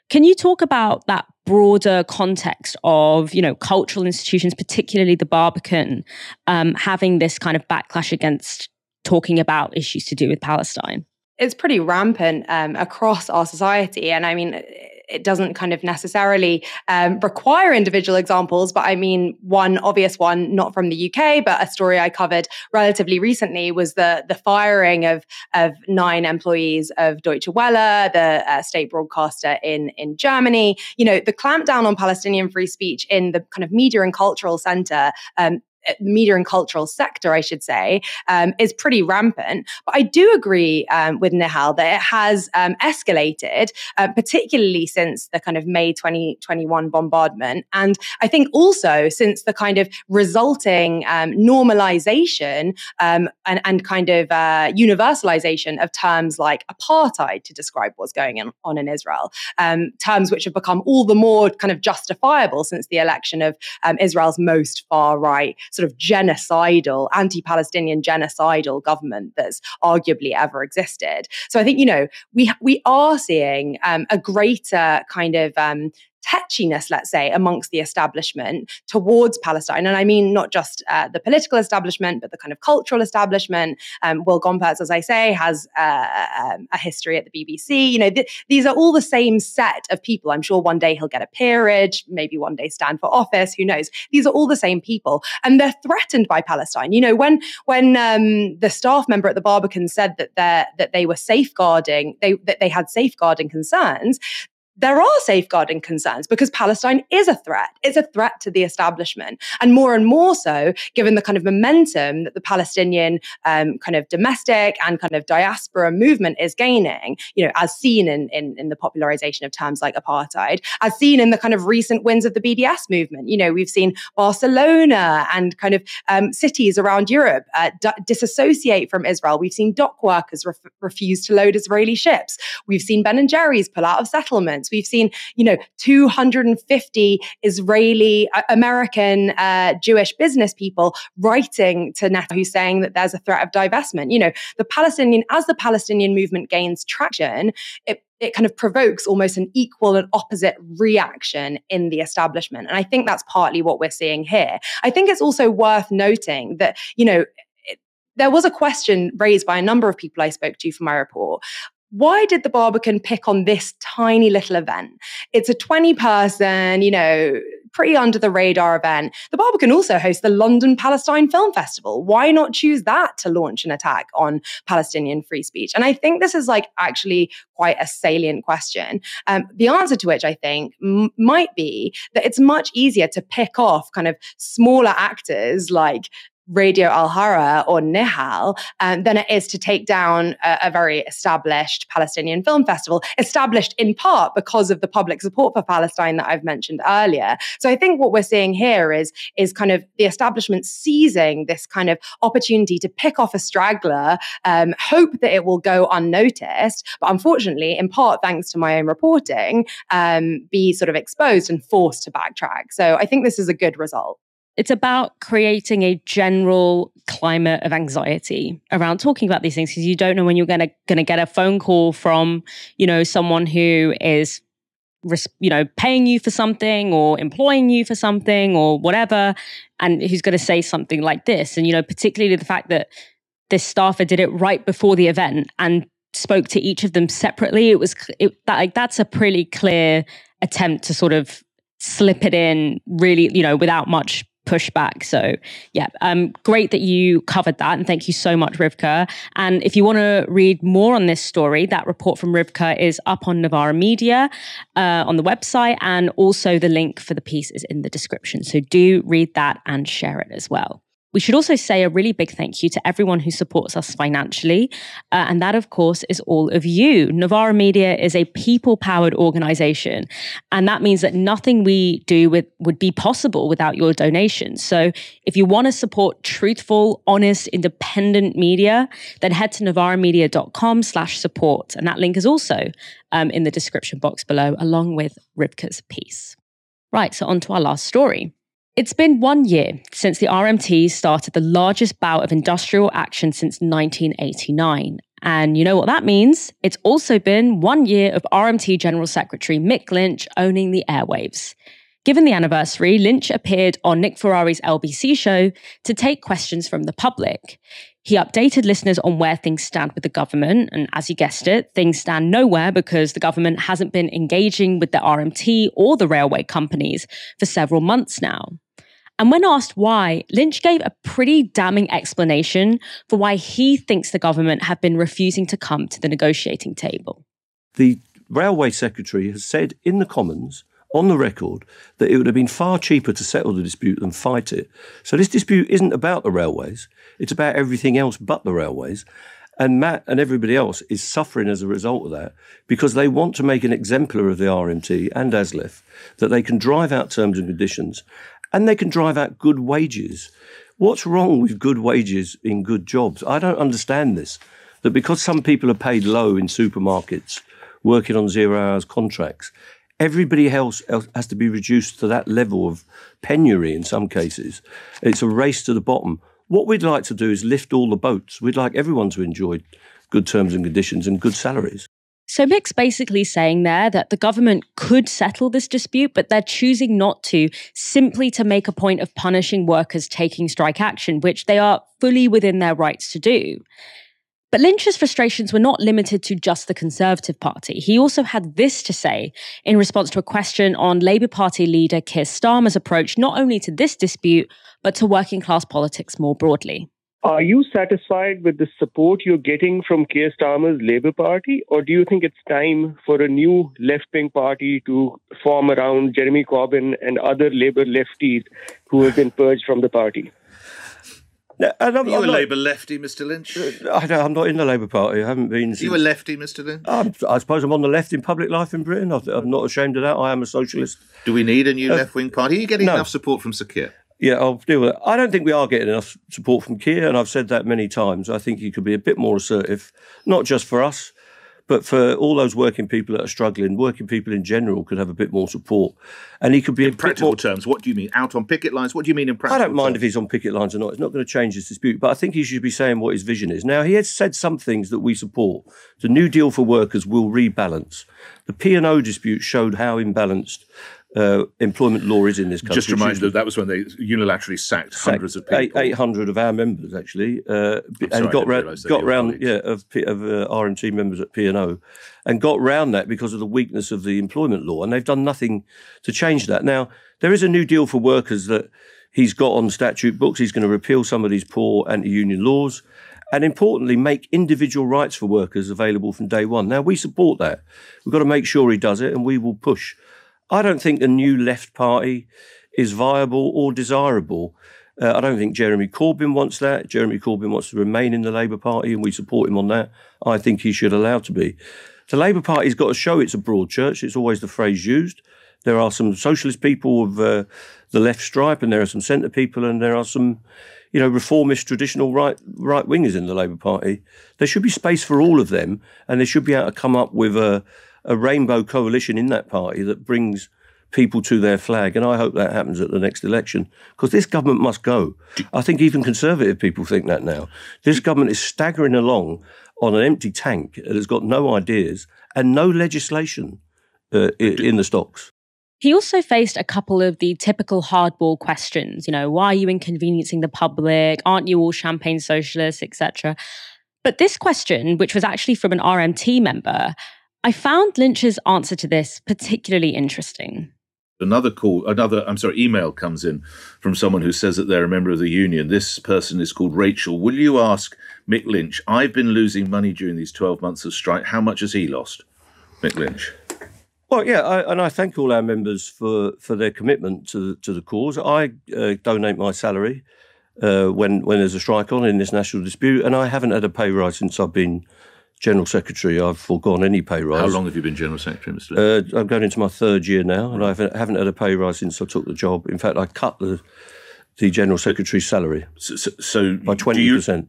Can you talk about that broader context of you know cultural institutions, particularly the Barbican, um, having this kind of backlash against talking about issues to do with Palestine? It's pretty rampant um, across our society, and I mean it doesn't kind of necessarily um, require individual examples, but I mean, one obvious one, not from the UK, but a story I covered relatively recently was the the firing of of nine employees of Deutsche Welle, the uh, state broadcaster in in Germany. You know, the clampdown on Palestinian free speech in the kind of media and cultural center um, media and cultural sector, I should say, um, is pretty rampant. But I do agree um, with Nihal that it has um, escalated, uh, particularly since the kind of May 2021 bombardment. And I think also since the kind of resulting um, normalization um, and, and, kind of uh, universalization of terms like apartheid to describe what's going on in Israel, um, terms which have become all the more kind of justifiable since the election of Israel's most far right sort of genocidal, anti Palestinian genocidal government that's arguably ever existed. So I think, you know, we, we are seeing um, a greater kind of um, tetchiness, let's say, amongst the establishment towards Palestine. And I mean not just uh, the political establishment, but the kind of cultural establishment. Um, Will Gompertz, as I say, has uh, um, a history at the BBC. You know, th- these are all the same set of people. I'm sure one day he'll get a peerage, maybe one day stand for office. Who knows? These are all the same people, and they're threatened by Palestine. You know, when when um, the staff member at the Barbican said that they that they were safeguarding, they that they had safeguarding concerns, there are safeguarding concerns because Palestine is a threat. It's a threat to the establishment. And more and more so, given the kind of momentum that the Palestinian um, kind of domestic and kind of diaspora movement is gaining, you know, as seen in, in, in, the popularization of terms like apartheid, as seen in the kind of recent wins of the BDS movement. You know, we've seen Barcelona and kind of um, cities around Europe uh, d- disassociate from Israel. We've seen dock workers ref- refuse to load Israeli ships. We've seen Ben and Jerry's pull out of settlements. We've seen, you know, 250 Israeli, uh, American, uh, Jewish business people writing to Netanyahu saying that there's a threat of divestment. You know, the Palestinian, as the Palestinian movement gains traction, it it kind of provokes almost an equal and opposite reaction in the establishment. And I think that's partly what we're seeing here. I think it's also worth noting that, you know, there was a question raised by a number of people I spoke to for my report why did the Barbican pick on this tiny little event? It's a 20 person, you know, pretty under the radar event. The Barbican also hosts the London Palestine Film Festival. Why not choose that to launch an attack on Palestinian free speech? And I think this is like actually quite a salient question. Um, the answer to which I think m- might be that it's much easier to pick off kind of smaller actors like Radio Alhara or Nihal um, than it is to take down a, a, very established Palestinian film festival, established in part because of the public support for Palestine that I've mentioned earlier. So I think what we're seeing here is, is kind of the establishment seizing this kind of opportunity to pick off a straggler, um, hope that it will go unnoticed, but unfortunately, in part thanks to my own reporting, um, be sort of exposed and forced to backtrack. So I think this is a good result. It's about creating a general climate of anxiety around talking about these things because you don't know when you're going to going to get a phone call from, you know, someone who is you know paying you for something or employing you for something or whatever and who's going to say something like this. And you know particularly the fact that this staffer did it right before the event and spoke to each of them separately it was it, that, like that's a pretty clear attempt to sort of slip it in really you know without much pushback. So, yeah, um, great that you covered that. And thank you so much, Rivkah. And if you want to read more on this story, that report from Rivkah is up on Novara Media uh, on the website. And also the link for the piece is in the description. So do read that and share it as well. We should also say a really big thank you to everyone who supports us financially. Uh, and that, of course, is all of you. Novara Media is a people powered organization. And that means that nothing we do with, would be possible without your donations. So if you want to support truthful, honest, independent media, then head to novaramedia.com slash support. And that link is also um, in the description box below, along with Rivkah's piece. Right, so on to our last story. It's been one year since the RMT started the largest bout of industrial action since 1989. And you know what that means? It's also been one year of RMT General Secretary Mick Lynch owning the airwaves. Given the anniversary, Lynch appeared on Nick Ferrari's LBC show to take questions from the public. He updated listeners on where things stand with the government. And as you guessed it, things stand nowhere because the government hasn't been engaging with the RMT or the railway companies for several months now. And when asked why, Lynch gave a pretty damning explanation for why he thinks the government have been refusing to come to the negotiating table. The railway secretary has said in the Commons on the record that it would have been far cheaper to settle the dispute than fight it. So this dispute isn't about the railways, it's about everything else but the railways. And Matt and everybody else is suffering as a result of that because they want to make an exemplar of the RMT and ASLEF that they can drive out terms and conditions and they can drive out good wages. What's wrong with good wages in good jobs? I don't understand this. That because some people are paid low in supermarkets, working on zero hours contracts, everybody else, has to be reduced to that level of penury in some cases. It's a race to the bottom. What we'd like to do is lift all the boats. We'd like everyone to enjoy good terms and conditions and good salaries. So Mick's basically saying there that the government could settle this dispute, but they're choosing not to, simply to make a point of punishing workers taking strike action, which they are fully within their rights to do. But Lynch's frustrations were not limited to just the Conservative Party. He also had this to say in response to a question on Labour Party leader Keir Starmer's approach not only to this dispute, but to working class politics more broadly. Are you satisfied with the support you're getting from Keir Starmer's Labour Party, or do you think it's time for a new left wing party to form around Jeremy Corbyn and other Labour lefties who have been purged from the party? No, I'm, Are you I'm a not, Labour lefty, Mr. Lynch? I am not in the Labour Party. I haven't been. Since, you a lefty, Mr. Lynch? I'm, i suppose I'm on the left in public life in Britain. I'm not ashamed of that. I am a socialist. Do we need a new uh, left wing party? Are you getting no. enough support from Sir Keir? Yeah, I'll deal with it. I don't think we are getting enough support from Keir, and I've said that many times. I think he could be a bit more assertive, not just for us, but for all those working people that are struggling. Working people in general could have a bit more support, and he could be in practical more... terms. What do you mean? Out on picket lines? What do you mean in practical? I don't mind terms? if he's on picket lines or not. It's not going to change his dispute, but I think he should be saying what his vision is. Now he has said some things that we support. The New Deal for workers will rebalance. The P and O dispute showed how imbalanced uh, employment law is in this country. Just remind you, that was when they unilaterally sacked, sacked hundreds of people. Eight hundred of our members actually, uh, and got round, got round, yeah, of, of uh, RMT members at P and O, and got round that because of the weakness of the employment law, and they've done nothing to change that. Now there is a new deal for workers that he's got on statute books. He's going to repeal some of these poor anti-union laws. And importantly, make individual rights for workers available from day one. Now, we support that. We've got to make sure he does it, and we will push I don't think a new left party is viable or desirable. Uh, I don't think Jeremy Corbyn wants that. Jeremy Corbyn wants to remain in the Labour Party, and we support him on that. I think he should allow to be. The Labour Party's got to show it's a broad church. It's always the phrase used. There are some socialist people of uh, the left stripe, and there are some centre people, and there are some, you know, reformist traditional right right wingers in the Labour Party. There should be space for all of them, and they should be able to come up with a a rainbow coalition in that party that brings people to their flag. And I hope that happens at the next election because this government must go. I think even conservative people think that now. This government is staggering along on an empty tank that has got no ideas and no legislation uh, in the stocks. He also faced a couple of the typical hardball questions, you know, why are you inconveniencing the public? Aren't you all champagne socialists, etc. But this question, which was actually from an RMT member, I found Lynch's answer to this particularly interesting. Another call, another, I'm sorry, email comes in from someone who says that they're a member of the union. This person is called Rachel. Will you ask Mick Lynch, I've been losing money during these 12 months of strike. How much has he lost? Mick Lynch. Well, yeah, I, and I thank all our members for, for their commitment to, to the cause. I uh, donate my salary uh, when, when there's a strike on in this national dispute, and I haven't had a pay rise since I've been General Secretary, I've foregone any pay rise. How long have you been General Secretary, Mr. Uh, I'm going into my third year now, and I haven't, haven't, had a pay rise since I took the job. In fact, I cut the the General Secretary's salary so, so, so by 20%.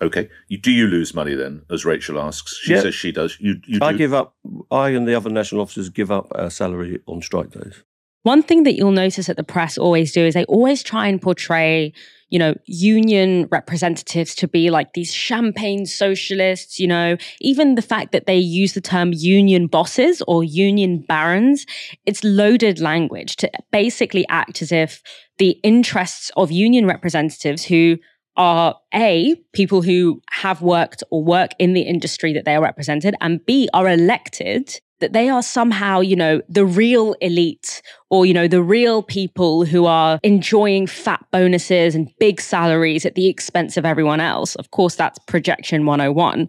Okay. You, do you lose money then, as Rachel asks? She yeah. says she does. You, you I give up, I and the other national officers give up our salary on strike days. One thing that you'll notice that the press always do is they always try and portray you know, union representatives to be like these champagne socialists, you know, even the fact that they use the term union bosses or union barons, it's loaded language to basically act as if the interests of union representatives who are A, people who have worked or work in the industry that they are represented, and B, are elected that they are somehow, you know, the real elite or, you know, the real people who are enjoying fat bonuses and big salaries at the expense of everyone else. Of course, that's projection 101.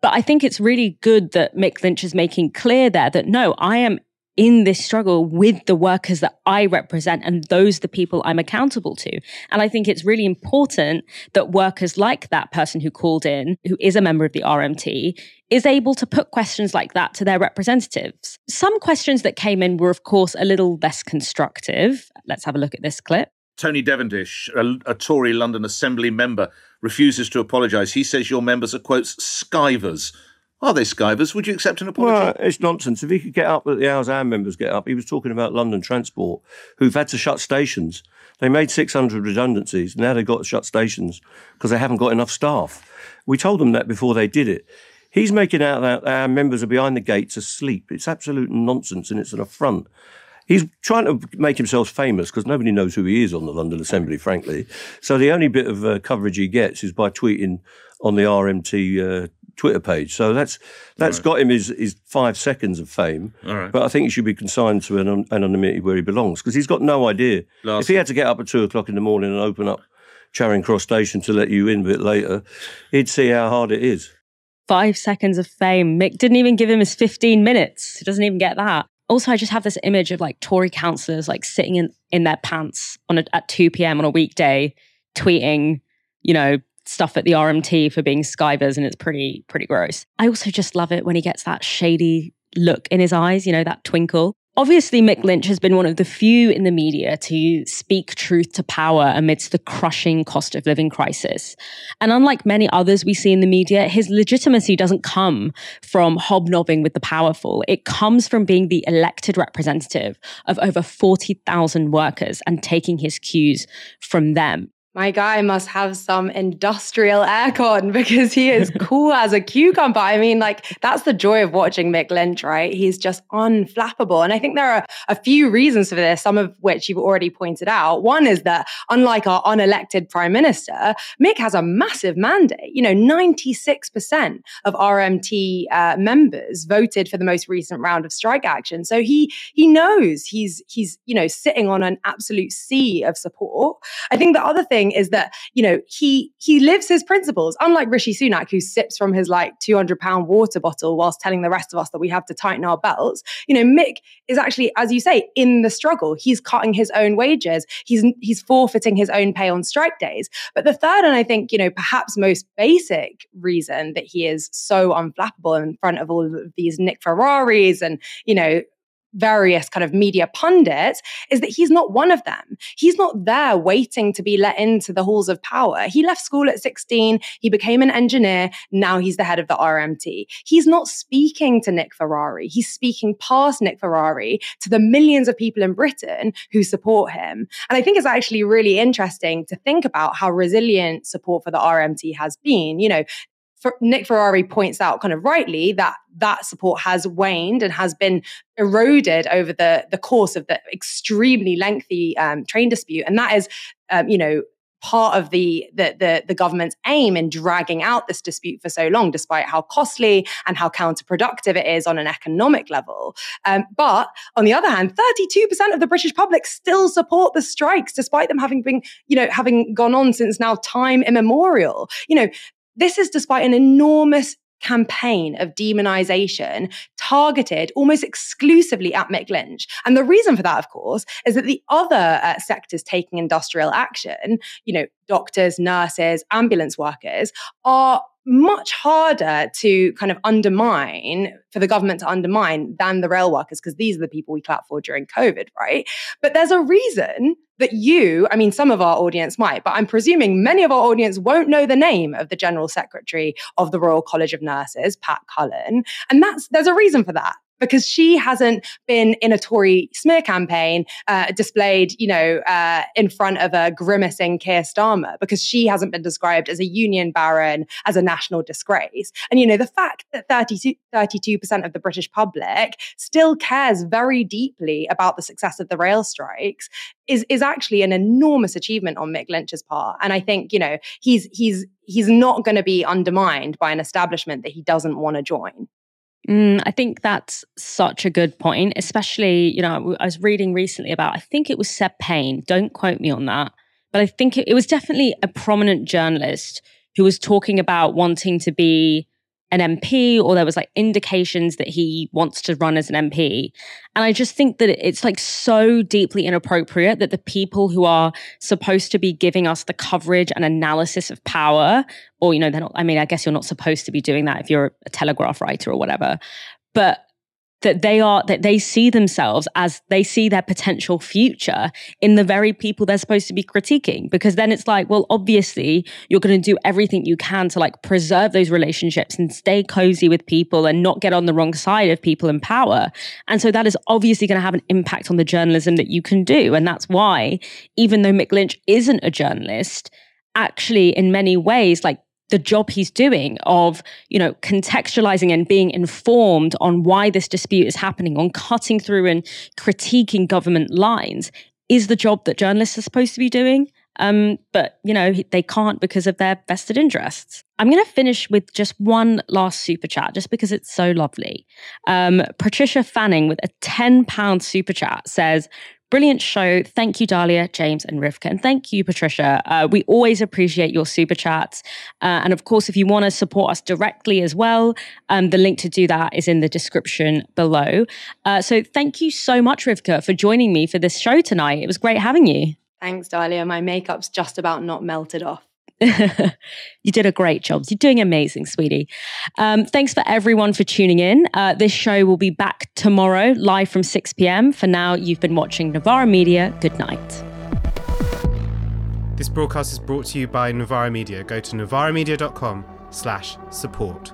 But I think it's really good that Mick Lynch is making clear there that no, I am in this struggle with the workers that I represent and those the people I'm accountable to. And I think it's really important that workers like that person who called in, who is a member of the RMT, is able to put questions like that to their representatives. Some questions that came in were, of course, a little less constructive. Let's have a look at this clip. Tony Devenish, a, a Tory London Assembly member, refuses to apologise. He says your members are, quotes, skivers are they skivers? Would you accept an apology? Well, it's nonsense. If he could get up at the hours our members get up, he was talking about London Transport, who've had to shut stations. They made 600 redundancies. Now they've got to shut stations because they haven't got enough staff. We told them that before they did it. He's making out that our members are behind the gates asleep. It's absolute nonsense and it's an affront. He's trying to make himself famous because nobody knows who he is on the London Assembly, frankly. So the only bit of uh, coverage he gets is by tweeting on the RMT uh, Twitter page. So that's that's right. got him his, his five seconds of fame. But I think he should be consigned to an anonymity where he belongs because he's got no idea. Last if he had to get up at two o'clock in the morning and open up Charing Cross Station to let you in a bit later, he'd see how hard it is. Five seconds of fame. Mick didn't even give him his 15 minutes. He doesn't even get that. Also, I just have this image of like Tory councillors like sitting in, in their pants on a, at 2 p.m. on a weekday, tweeting, you know, stuff at the RMT for being skivers, and it's pretty pretty gross. I also just love it when he gets that shady look in his eyes, you know, that twinkle. Obviously, Mick Lynch has been one of the few in the media to speak truth to power amidst the crushing cost of living crisis. And unlike many others we see in the media, his legitimacy doesn't come from hobnobbing with the powerful. It comes from being the elected representative of over 40,000 workers and taking his cues from them my guy must have some industrial aircon because he is cool as a cucumber. I mean, like, that's the joy of watching Mick Lynch, right? He's just unflappable. And I think there are a few reasons for this, some of which you've already pointed out. One is that, unlike our unelected prime minister, Mick has a massive mandate. You know, 96% of RMT uh, members voted for the most recent round of strike action. So he he knows he's he's, you know, sitting on an absolute sea of support. I think the other thing is that you know he he lives his principles. Unlike Rishi Sunak, who sips from his like two hundred pound water bottle whilst telling the rest of us that we have to tighten our belts. You know, Mick is actually, as you say, in the struggle. He's cutting his own wages. He's he's forfeiting his own pay on strike days. But the third, and I think you know perhaps most basic reason that he is so unflappable in front of all of these Nick Ferraris and you know various kind of media pundits is that he's not one of them. He's not there waiting to be let into the halls of power. He left school at 16, he became an engineer, now he's the head of the RMT. He's not speaking to Nick Ferrari, he's speaking past Nick Ferrari to the millions of people in Britain who support him. And I think it's actually really interesting to think about how resilient support for the RMT has been. You know, Nick Ferrari points out kind of rightly that that support has waned and has been eroded over the, the course of the extremely lengthy um, train dispute. And that is, um, you know, part of the, the, the the government's aim in dragging out this dispute for so long, despite how costly and how counterproductive it is on an economic level. Um, but on the other hand, 32% of the British public still support the strikes, despite them having been, you know, having gone on since now time immemorial. You know, this is despite an enormous campaign of demonization targeted almost exclusively at Mick Lynch. And the reason for that, of course, is that the other uh, sectors taking industrial action, you know, doctors, nurses, ambulance workers, are much harder to kind of undermine for the government to undermine than the rail workers because these are the people we clap for during covid right? But there's a reason that you i mean some of our audience might but i'm presuming many of our audience won't know the name of the general secretary of the royal college of nurses pat cullen and that's there's a reason for that because she hasn't been in a Tory smear campaign uh, displayed, you know, uh, in front of a grimacing Keir Starmer, because she hasn't been described as a union baron, as a national disgrace. And, you know, the fact that 32, 32% of the British public still cares very deeply about the success of the rail strikes is, is actually an enormous achievement on Mick Lynch's part. And I think, you know, he's, he's, he's not going to be undermined by an establishment that he doesn't want to join. Mm, I think that's such a good point, especially, you know, I was reading recently about, I think it was Seb Payne, don't quote me on that, but I think it, it was definitely a prominent journalist who was talking about wanting to be an MP or there was like indications that he wants to run as an MP. And I just think that it's like so deeply inappropriate that the people who are supposed to be giving us the coverage and analysis of power, or, you know, they're not, I mean, I guess you're not supposed to be doing that if you're a telegraph writer or whatever, but that they are that they see themselves as they see their potential future in the very people they're supposed to be critiquing. Because then it's like well obviously you're going to do everything you can to like preserve those relationships and stay cozy with people and not get on the wrong side of people in power. And so that is obviously going to have an impact on the journalism that you can do. And that's why even though Mick Lynch isn't a journalist actually in many ways like the job he's doing of you know contextualizing and being informed on why this dispute is happening on cutting through and critiquing government lines is the job that journalists are supposed to be doing. Um, but you know they can't because of their vested interests. I'm going to finish with just one last super chat just because it's so lovely. Um, patricia fanning with a 10 pound super chat says Brilliant show. Thank you, Dalia, James, and Rivkah. And thank you, Patricia. Uh, we always appreciate your super chats. Uh, and of course, if you want to support us directly as well, um, the link to do that is in the description below. Uh, so thank you so much, Rivkah, for joining me for this show tonight. It was great having you. Thanks, Dalia. My makeup's just about not melted off. you did a great job. You're doing amazing, sweetie. Um, thanks for everyone for tuning in. Uh, this show will be back tomorrow, live from 6 p.m. For now, you've been watching Novara Media. Good night. This broadcast is brought to you by Novara Media. Go to novaramedia.com slash support.